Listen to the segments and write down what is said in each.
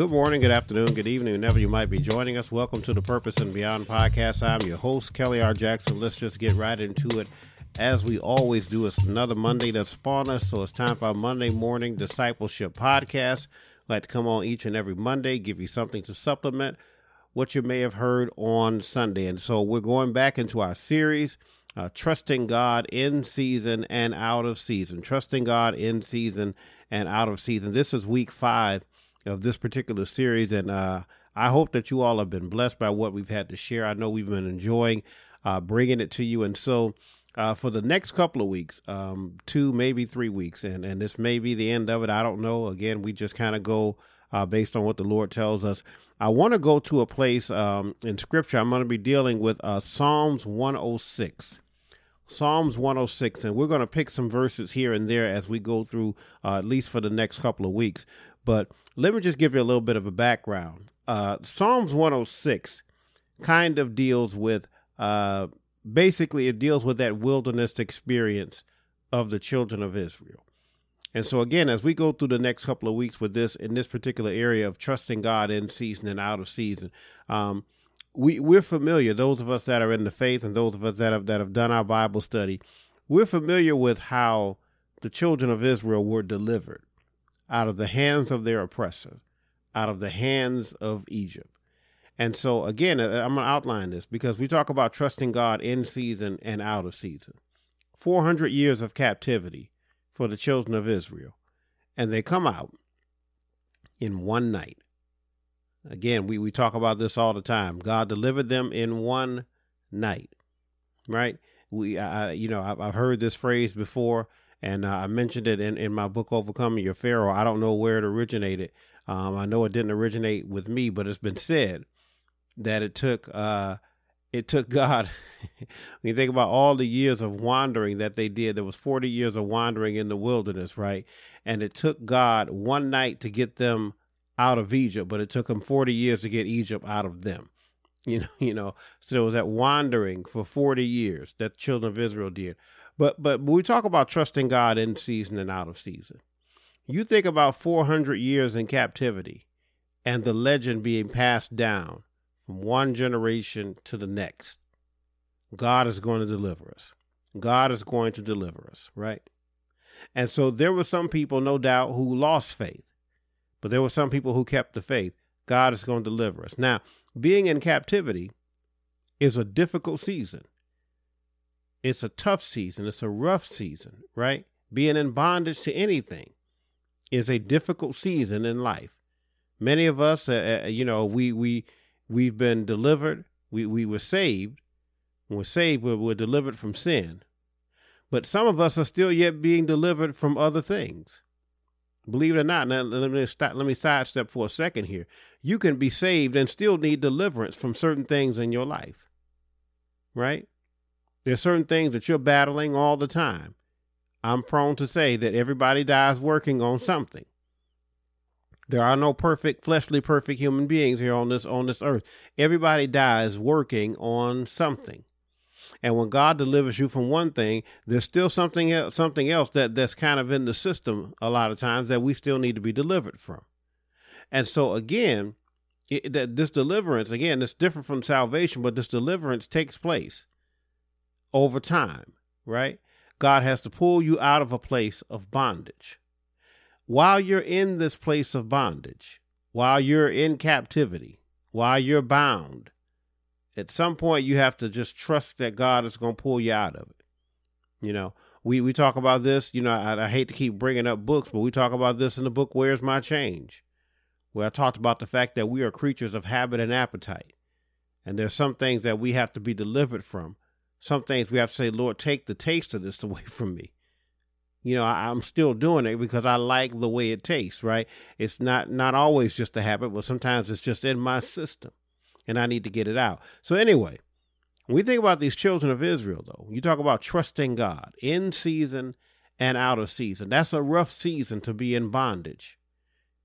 good morning, good afternoon, good evening, whenever you might be joining us. Welcome to the Purpose and Beyond podcast. I'm your host, Kelly R. Jackson. Let's just get right into it. As we always do, it's another Monday that's upon us, so it's time for our Monday morning discipleship podcast. I'd like to come on each and every Monday, give you something to supplement what you may have heard on Sunday. And so we're going back into our series, uh, Trusting God in Season and Out of Season. Trusting God in Season and Out of Season. This is week five of this particular series, and uh, I hope that you all have been blessed by what we've had to share. I know we've been enjoying uh, bringing it to you, and so uh, for the next couple of weeks, um, two maybe three weeks, and and this may be the end of it. I don't know. Again, we just kind of go uh, based on what the Lord tells us. I want to go to a place um, in Scripture. I'm going to be dealing with uh, Psalms 106. Psalms 106, and we're going to pick some verses here and there as we go through, uh, at least for the next couple of weeks. But let me just give you a little bit of a background. Uh, Psalms 106 kind of deals with, uh, basically, it deals with that wilderness experience of the children of Israel. And so, again, as we go through the next couple of weeks with this in this particular area of trusting God in season and out of season, um, we we're familiar. Those of us that are in the faith and those of us that have that have done our Bible study, we're familiar with how the children of Israel were delivered out of the hands of their oppressor, out of the hands of Egypt. And so, again, uh, I'm going to outline this because we talk about trusting God in season and out of season. 400 years of captivity for the children of Israel. And they come out in one night. Again, we, we talk about this all the time. God delivered them in one night, right? We, I, you know, I've, I've heard this phrase before, and uh, I mentioned it in, in my book, Overcoming Your Pharaoh. I don't know where it originated. Um, I know it didn't originate with me, but it's been said that it took uh, it took God. when you think about all the years of wandering that they did, there was 40 years of wandering in the wilderness, right? And it took God one night to get them out of Egypt, but it took him 40 years to get Egypt out of them. You know, you know, so there was that wandering for 40 years that the children of Israel did. But but we talk about trusting God in season and out of season. You think about 400 years in captivity and the legend being passed down from one generation to the next. God is going to deliver us. God is going to deliver us, right? And so there were some people, no doubt, who lost faith, but there were some people who kept the faith. God is going to deliver us. Now, being in captivity is a difficult season. It's a tough season. It's a rough season, right? Being in bondage to anything is a difficult season in life. Many of us, uh, uh you know, we we we've been delivered. We, we were saved. When we're saved, we're, we're delivered from sin. But some of us are still yet being delivered from other things. Believe it or not, now let me stop, let me sidestep for a second here. You can be saved and still need deliverance from certain things in your life. Right? There's certain things that you're battling all the time. I'm prone to say that everybody dies working on something. There are no perfect, fleshly, perfect human beings here on this on this earth. Everybody dies working on something. And when God delivers you from one thing, there's still something else, something else that that's kind of in the system a lot of times that we still need to be delivered from. And so again, it, that this deliverance again, it's different from salvation, but this deliverance takes place over time, right? God has to pull you out of a place of bondage while you're in this place of bondage, while you're in captivity, while you're bound, at some point you have to just trust that God is going to pull you out of it. You know, we, we talk about this, you know, I, I hate to keep bringing up books, but we talk about this in the book, Where's My Change? Where I talked about the fact that we are creatures of habit and appetite. And there's some things that we have to be delivered from. Some things we have to say, Lord, take the taste of this away from me. You know I, am still doing it because i like the way it tastes right? It's not not always just a habit but sometimes it's just in my system and i need to get it out. So anyway when we think about these children of israel though you talk about trusting god in season and out of season. That's a rough season to be in bondage.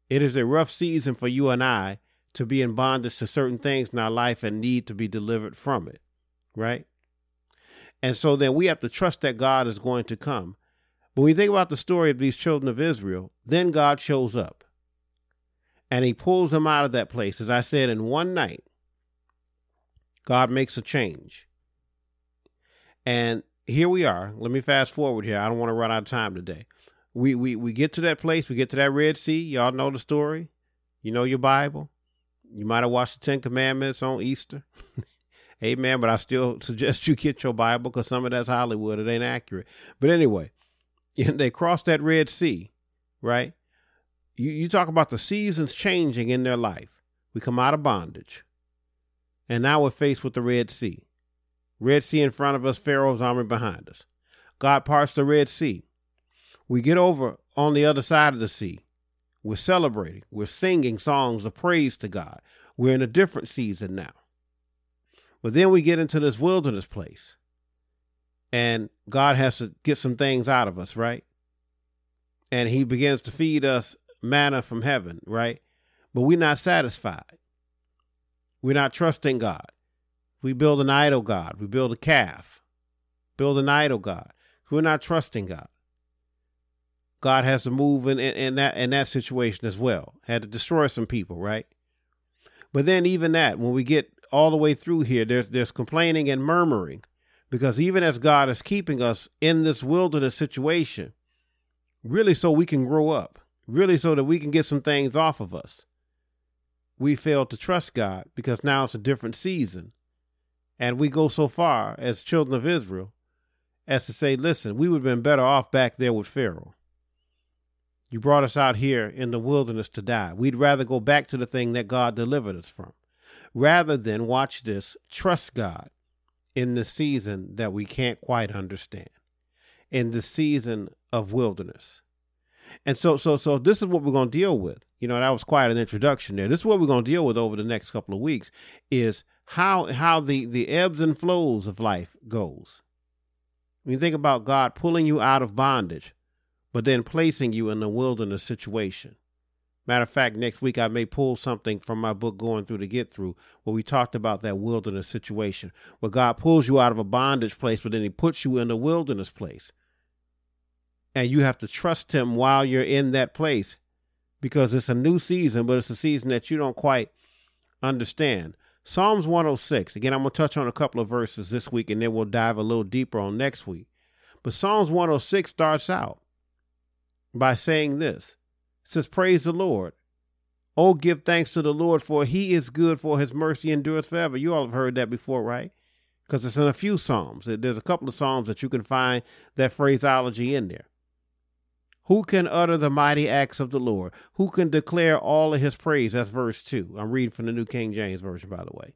It is a rough season for you and i to be in bondage to certain things in our life and need to be delivered from it right and so then we have to trust that god is going to come when you think about the story of these children of Israel, then God shows up. And he pulls them out of that place. As I said, in one night, God makes a change. And here we are. Let me fast forward here. I don't want to run out of time today. We we we get to that place, we get to that Red Sea. Y'all know the story. You know your Bible. You might have watched the Ten Commandments on Easter. Amen. But I still suggest you get your Bible because some of that's Hollywood. It ain't accurate. But anyway, they crossed that Red Sea, right? You you talk about the seasons changing in their life. We come out of bondage. And now we're faced with the Red Sea. Red Sea in front of us, Pharaoh's army behind us. God parts the Red Sea. We get over on the other side of the sea. We're celebrating. We're singing songs of praise to God. We're in a different season now. But then we get into this wilderness place. And God has to get some things out of us, right? And he begins to feed us manna from heaven, right? But we're not satisfied. We're not trusting God. We build an idol God. We build a calf. Build an idol God. We're not trusting God. God has to move in, in, in, that in that situation as well. Had to destroy some people, right? But then even that, when we get all the way through here, there's there's complaining and murmuring. Because even as God is keeping us in this wilderness situation, really so we can grow up, really so that we can get some things off of us we fail to trust God because now it's a different season. And we go so far as children of Israel as to say, listen, we would have been better off back there with Pharaoh. You brought us out here in the wilderness to die. We'd rather go back to the thing that God delivered us from rather than watch this, trust God in the season that we can't quite understand, in the season of wilderness. And so, so, so this is what we're going to deal with. You know, that was quite an introduction there. This is what we're going to deal with over the next couple of weeks is how how the the ebbs and flows of life goes. When you think about God pulling you out of bondage, but then placing you in the wilderness situation. Matter of fact, next week I may pull something from my book Going Through to Get Through, where we talked about that wilderness situation, where God pulls you out of a bondage place, but then He puts you in a wilderness place and you have to trust him while you're in that place because it's a new season, but it's a season that you don't quite understand. Psalms 106. Again, I'm going to touch on a couple of verses this week and then we'll dive a little deeper on next week. But Psalms 106 starts out by saying this says, Praise the Lord. Oh, give thanks to the Lord, for he is good, for his mercy endures forever. You all have heard that before, right? Because it's in a few Psalms. There's a couple of Psalms that you can find that phraseology in there. Who can utter the mighty acts of the Lord? Who can declare all of his praise? That's verse 2. I'm reading from the New King James Version, by the way.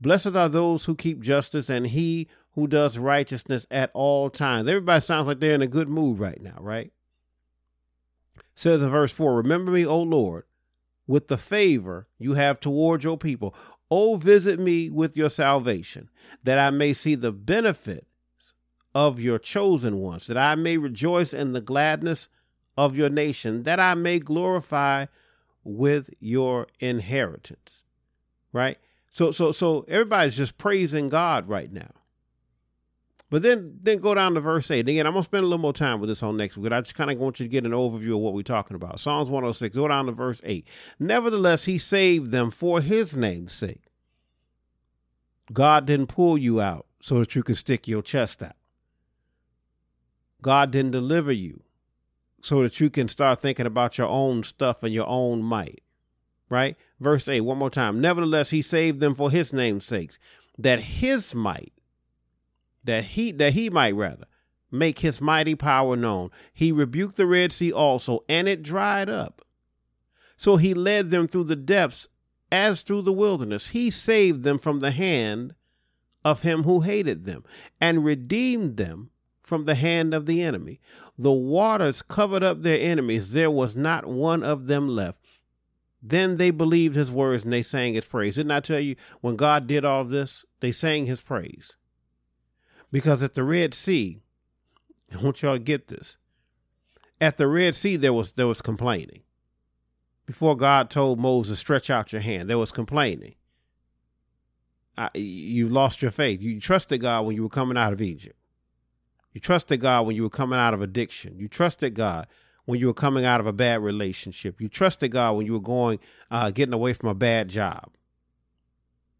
Blessed are those who keep justice and he who does righteousness at all times. Everybody sounds like they're in a good mood right now, right? Says in verse 4 Remember me, O Lord, with the favor you have toward your people. O visit me with your salvation, that I may see the benefits of your chosen ones, that I may rejoice in the gladness of your nation, that I may glorify with your inheritance. Right? So so so everybody's just praising God right now. But then then go down to verse 8. Again, I'm gonna spend a little more time with this on next week. I just kind of want you to get an overview of what we're talking about. Psalms 106. Go down to verse 8. Nevertheless, he saved them for his name's sake. God didn't pull you out so that you could stick your chest out. God didn't deliver you so that you can start thinking about your own stuff and your own might. Right? Verse 8, one more time. Nevertheless, he saved them for his name's sake, that his might, that he that he might rather make his mighty power known. He rebuked the Red Sea also, and it dried up. So he led them through the depths as through the wilderness. He saved them from the hand of him who hated them, and redeemed them from the hand of the enemy. The waters covered up their enemies, there was not one of them left. Then they believed his words and they sang his praise. Didn't I tell you when God did all this, they sang his praise? Because at the Red Sea, I want y'all to get this. At the Red Sea, there was there was complaining. Before God told Moses, "Stretch out your hand," there was complaining. I, you lost your faith. You trusted God when you were coming out of Egypt. You trusted God when you were coming out of addiction. You trusted God when you were coming out of a bad relationship. You trusted God when you were going, uh, getting away from a bad job.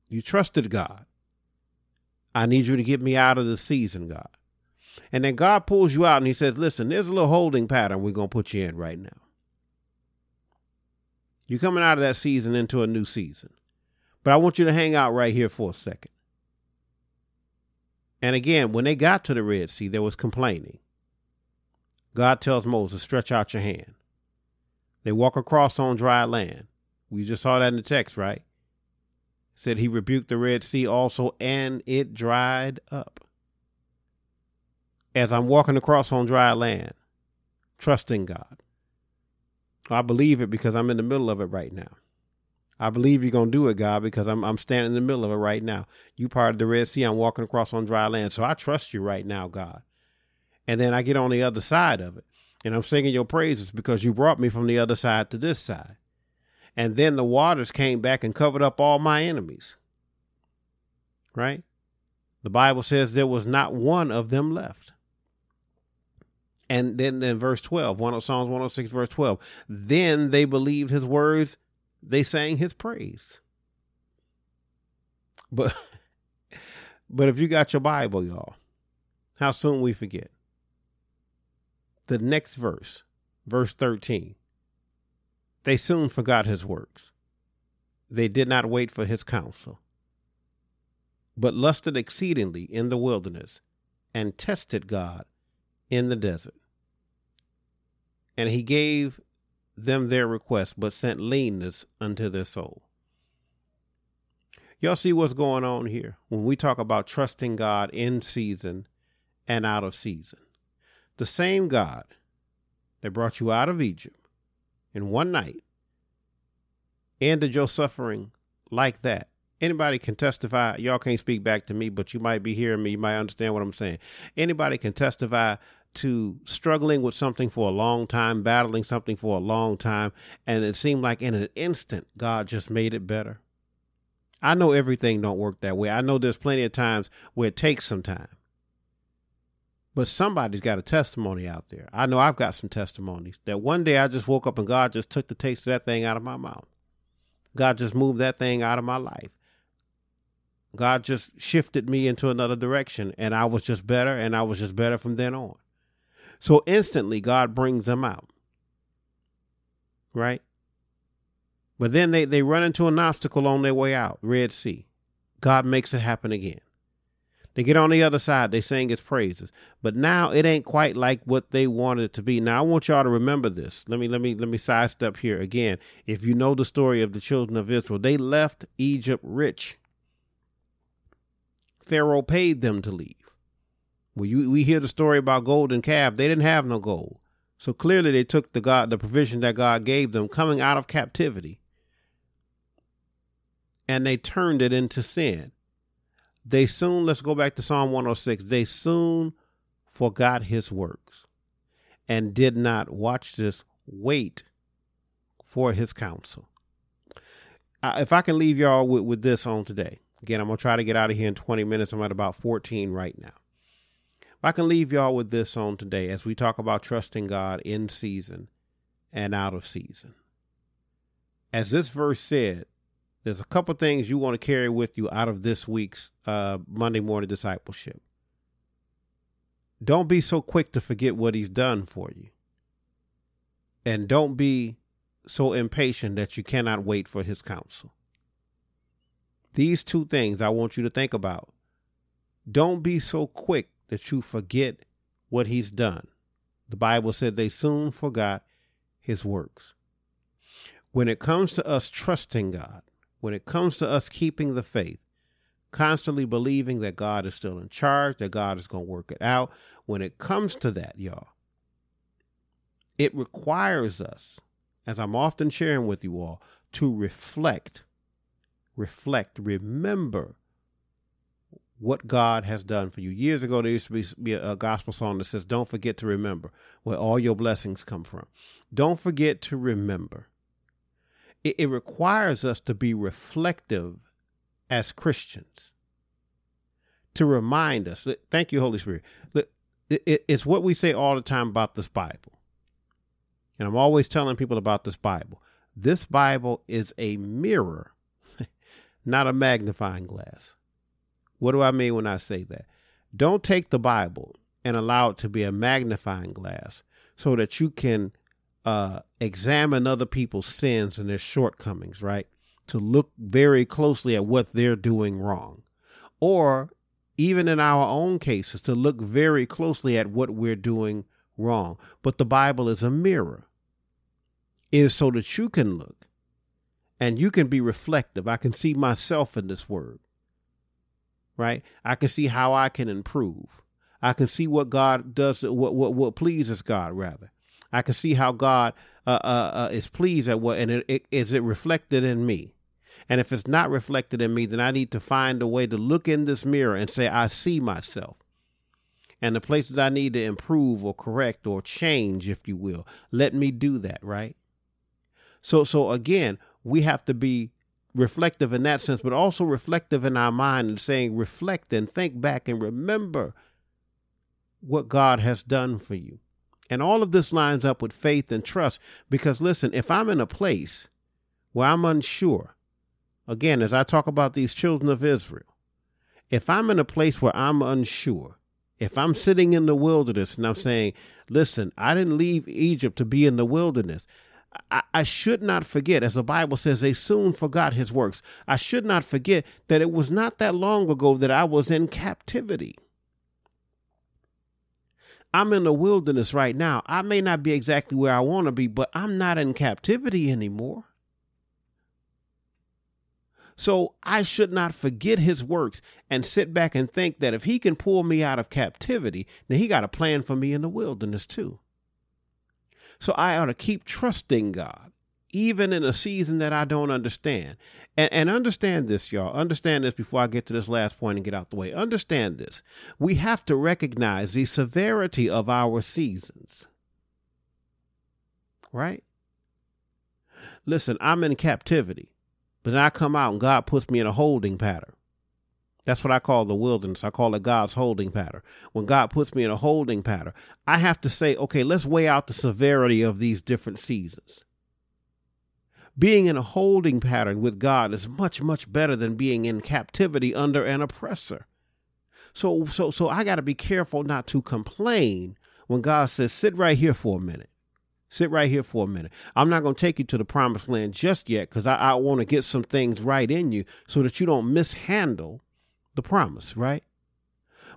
You trusted God. I need you to get me out of the season, God. And then God pulls you out and he says, listen, there's a little holding pattern we're going to put you in right now. You're coming out of that season into a new season. But I want you to hang out right here for a second. And again, when they got to the Red Sea, there was complaining. God tells Moses, stretch out your hand. They walk across on dry land. We just saw that in the text, right? Said he rebuked the Red Sea also, and it dried up. As I'm walking across on dry land, trusting God. I believe it because I'm in the middle of it right now. I believe you're gonna do it, God, because I'm I'm standing in the middle of it right now. You part of the Red Sea, I'm walking across on dry land. So I trust you right now, God. And then I get on the other side of it. And I'm singing your praises because you brought me from the other side to this side. And then the waters came back and covered up all my enemies. Right? The Bible says there was not one of them left. And then in verse 12, one of Psalms 106, verse 12, then they believed his words, they sang his praise. But but if you got your Bible, y'all, how soon we forget. The next verse, verse 13. They soon forgot his works. They did not wait for his counsel, but lusted exceedingly in the wilderness and tested God in the desert. And he gave them their request, but sent leanness unto their soul. Y'all see what's going on here when we talk about trusting God in season and out of season. The same God that brought you out of Egypt in one night ended your suffering like that. Anybody can testify. Y'all can't speak back to me, but you might be hearing me. You might understand what I'm saying. Anybody can testify to struggling with something for a long time, battling something for a long time, and it seemed like in an instant God just made it better. I know everything don't work that way. I know there's plenty of times where it takes some time. But somebody's got a testimony out there. I know I've got some testimonies that one day I just woke up and God just took the taste of that thing out of my mouth. God just moved that thing out of my life. God just shifted me into another direction and I was just better and I was just better from then on. So instantly God brings them out. Right? But then they, they run into an obstacle on their way out, Red Sea. God makes it happen again. They get on the other side, they sing his praises. But now it ain't quite like what they wanted it to be. Now I want y'all to remember this. Let me let me let me sidestep here again. If you know the story of the children of Israel, they left Egypt rich. Pharaoh paid them to leave. Well, you, we hear the story about golden calf. They didn't have no gold. So clearly they took the God the provision that God gave them coming out of captivity and they turned it into sin. They soon, let's go back to Psalm 106, they soon forgot his works and did not, watch this, wait for his counsel. If I can leave y'all with, with this on today, again, I'm going to try to get out of here in 20 minutes. I'm at about 14 right now. If I can leave y'all with this on today as we talk about trusting God in season and out of season. As this verse said, there's a couple things you want to carry with you out of this week's uh, Monday morning discipleship. Don't be so quick to forget what he's done for you. And don't be so impatient that you cannot wait for his counsel. These two things I want you to think about. Don't be so quick that you forget what he's done. The Bible said they soon forgot his works. When it comes to us trusting God, when it comes to us keeping the faith, constantly believing that God is still in charge, that God is going to work it out, when it comes to that, y'all, it requires us, as I'm often sharing with you all, to reflect, reflect, remember what God has done for you. Years ago, there used to be a gospel song that says, Don't forget to remember where all your blessings come from. Don't forget to remember it, it requires us to be reflective as Christians to remind us. Thank you, Holy Spirit. It's what we say all the time about this Bible. And I'm always telling people about this Bible. This Bible is a mirror, not a magnifying glass. What do I mean when I say that? Don't take the Bible and allow it to be a magnifying glass so that you can uh, examine other people's sins and their shortcomings, right? To look very closely at what they're doing wrong. Or even in our own cases, to look very closely at what we're doing wrong. But the Bible is a mirror. It is so that you can look and you can be reflective. I can see myself in this word, right? I can see how I can improve. I can see what God does, what what, what pleases God, rather. I can see how God uh, uh, uh, is pleased at what, and it, it, is it reflected in me? And if it's not reflected in me, then I need to find a way to look in this mirror and say, I see myself. And the places I need to improve or correct or change, if you will, let me do that, right? So, so again, we have to be reflective in that sense, but also reflective in our mind and saying, reflect and think back and remember what God has done for you. And all of this lines up with faith and trust because, listen, if I'm in a place where I'm unsure, again, as I talk about these children of Israel, if I'm in a place where I'm unsure, if I'm sitting in the wilderness and I'm saying, listen, I didn't leave Egypt to be in the wilderness. I, I, should not forget, as the Bible says, they soon forgot his works. I should not forget that it was not that long ago that I was in captivity. I'm in the wilderness right now. I may not be exactly where I want to be, but I'm not in captivity anymore. So I should not forget his works and sit back and think that if he can pull me out of captivity, then he got a plan for me in the wilderness too. So I ought to keep trusting God even in a season that I don't understand. And, and understand this, y'all. Understand this before I get to this last point and get out the way. Understand this. We have to recognize the severity of our seasons. Right? Listen, I'm in captivity, but then I come out and God puts me in a holding pattern. That's what I call the wilderness. I call it God's holding pattern. When God puts me in a holding pattern, I have to say, okay, let's weigh out the severity of these different seasons being in a holding pattern with God is much, much better than being in captivity under an oppressor. So, so, so I got to be careful not to complain when God says, sit right here for a minute. Sit right here for a minute. I'm not going to take you to the promised land just yet because I, I want to get some things right in you so that you don't mishandle the promise, right?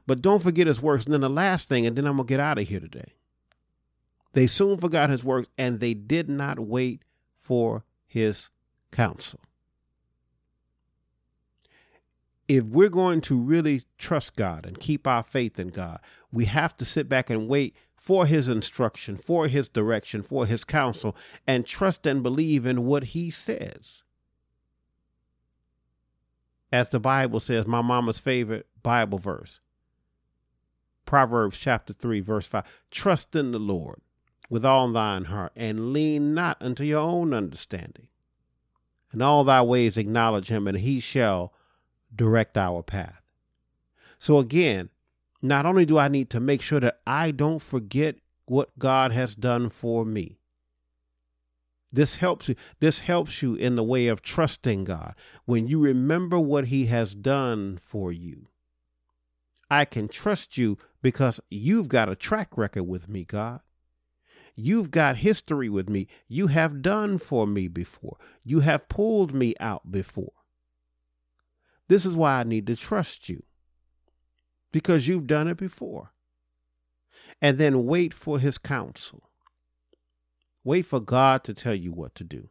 But don't forget his works. And then the last thing, and then I'm going to get out of here today. They soon forgot his works and they did not wait for his counsel. If we're going to really trust God and keep our faith in God, we have to sit back and wait for his instruction, for his direction, for his counsel, and trust and believe in what he says. As the Bible says, my mama's favorite Bible verse, Proverbs chapter 3, verse 5 Trust in the Lord with all thine heart, and lean not unto your own understanding. In all thy ways acknowledge him, and he shall direct our path. So again, not only do I need to make sure that I don't forget what God has done for me. This helps you. This helps you in the way of trusting God. When you remember what he has done for you. I can trust you because you've got a track record with me, God. You've got history with me. You have done for me before. You have pulled me out before. This is why I need to trust you because you've done it before. And then wait for his counsel. Wait for God to tell you what to do.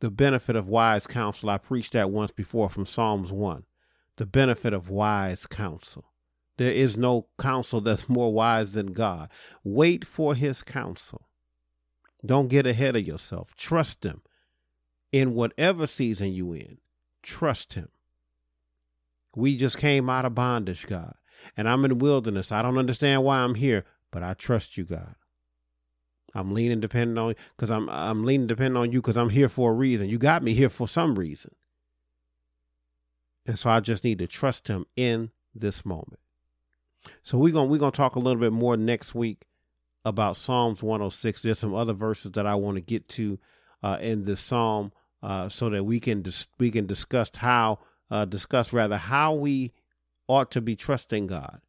The benefit of wise counsel, I preached that once before from Psalms 1. The benefit of wise counsel. There is no counsel that's more wise than God. Wait for his counsel. Don't get ahead of yourself. Trust him in whatever season you in. Trust him. We just came out of bondage, God, and I'm in the wilderness. I don't understand why I'm here, but I trust you, God. I'm leaning depending on because I'm I'm leaning depending on you because I'm here for a reason. You got me here for some reason. And so I just need to trust him in this moment. So we're gonna we're gonna talk a little bit more next week about Psalms 106. There's some other verses that I want to get to uh, in this psalm uh, so that we can dis- we can discuss how uh, discuss rather how we ought to be trusting God,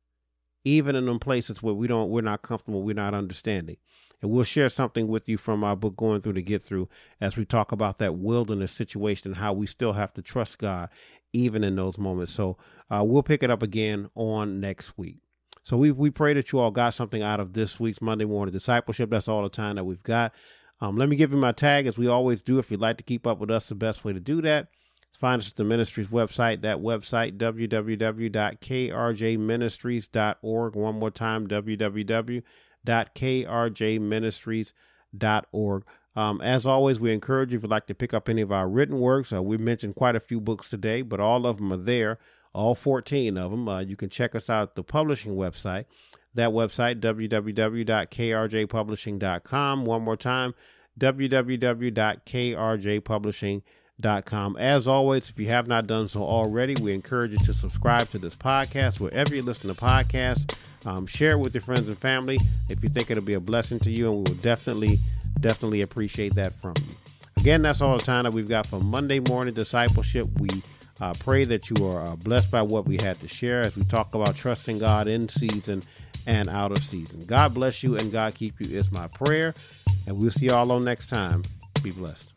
even in them places where we don't we're not comfortable, we're not understanding. And we'll share something with you from our book Going Through to Get Through as we talk about that wilderness situation and how we still have to trust God even in those moments. So uh, we'll pick it up again on next week. So we we pray that you all got something out of this week's Monday morning discipleship. That's all the time that we've got. Um, let me give you my tag as we always do. If you'd like to keep up with us, the best way to do that is find us at the ministry's website. That website www.krjministries.org. One more time www.krjministries.org. Um, as always, we encourage you if you'd like to pick up any of our written works. Uh, we mentioned quite a few books today, but all of them are there all 14 of them. Uh, you can check us out at the publishing website. That website, www.krjpublishing.com. One more time, www.krjpublishing.com. As always, if you have not done so already, we encourage you to subscribe to this podcast wherever you listen to podcasts. Um, share it with your friends and family if you think it'll be a blessing to you, and we will definitely, definitely appreciate that from you. Again, that's all the time that we've got for Monday morning discipleship. We I pray that you are uh, blessed by what we had to share as we talk about trusting God in season and out of season. God bless you and God keep you is my prayer. And we'll see y'all on next time. Be blessed.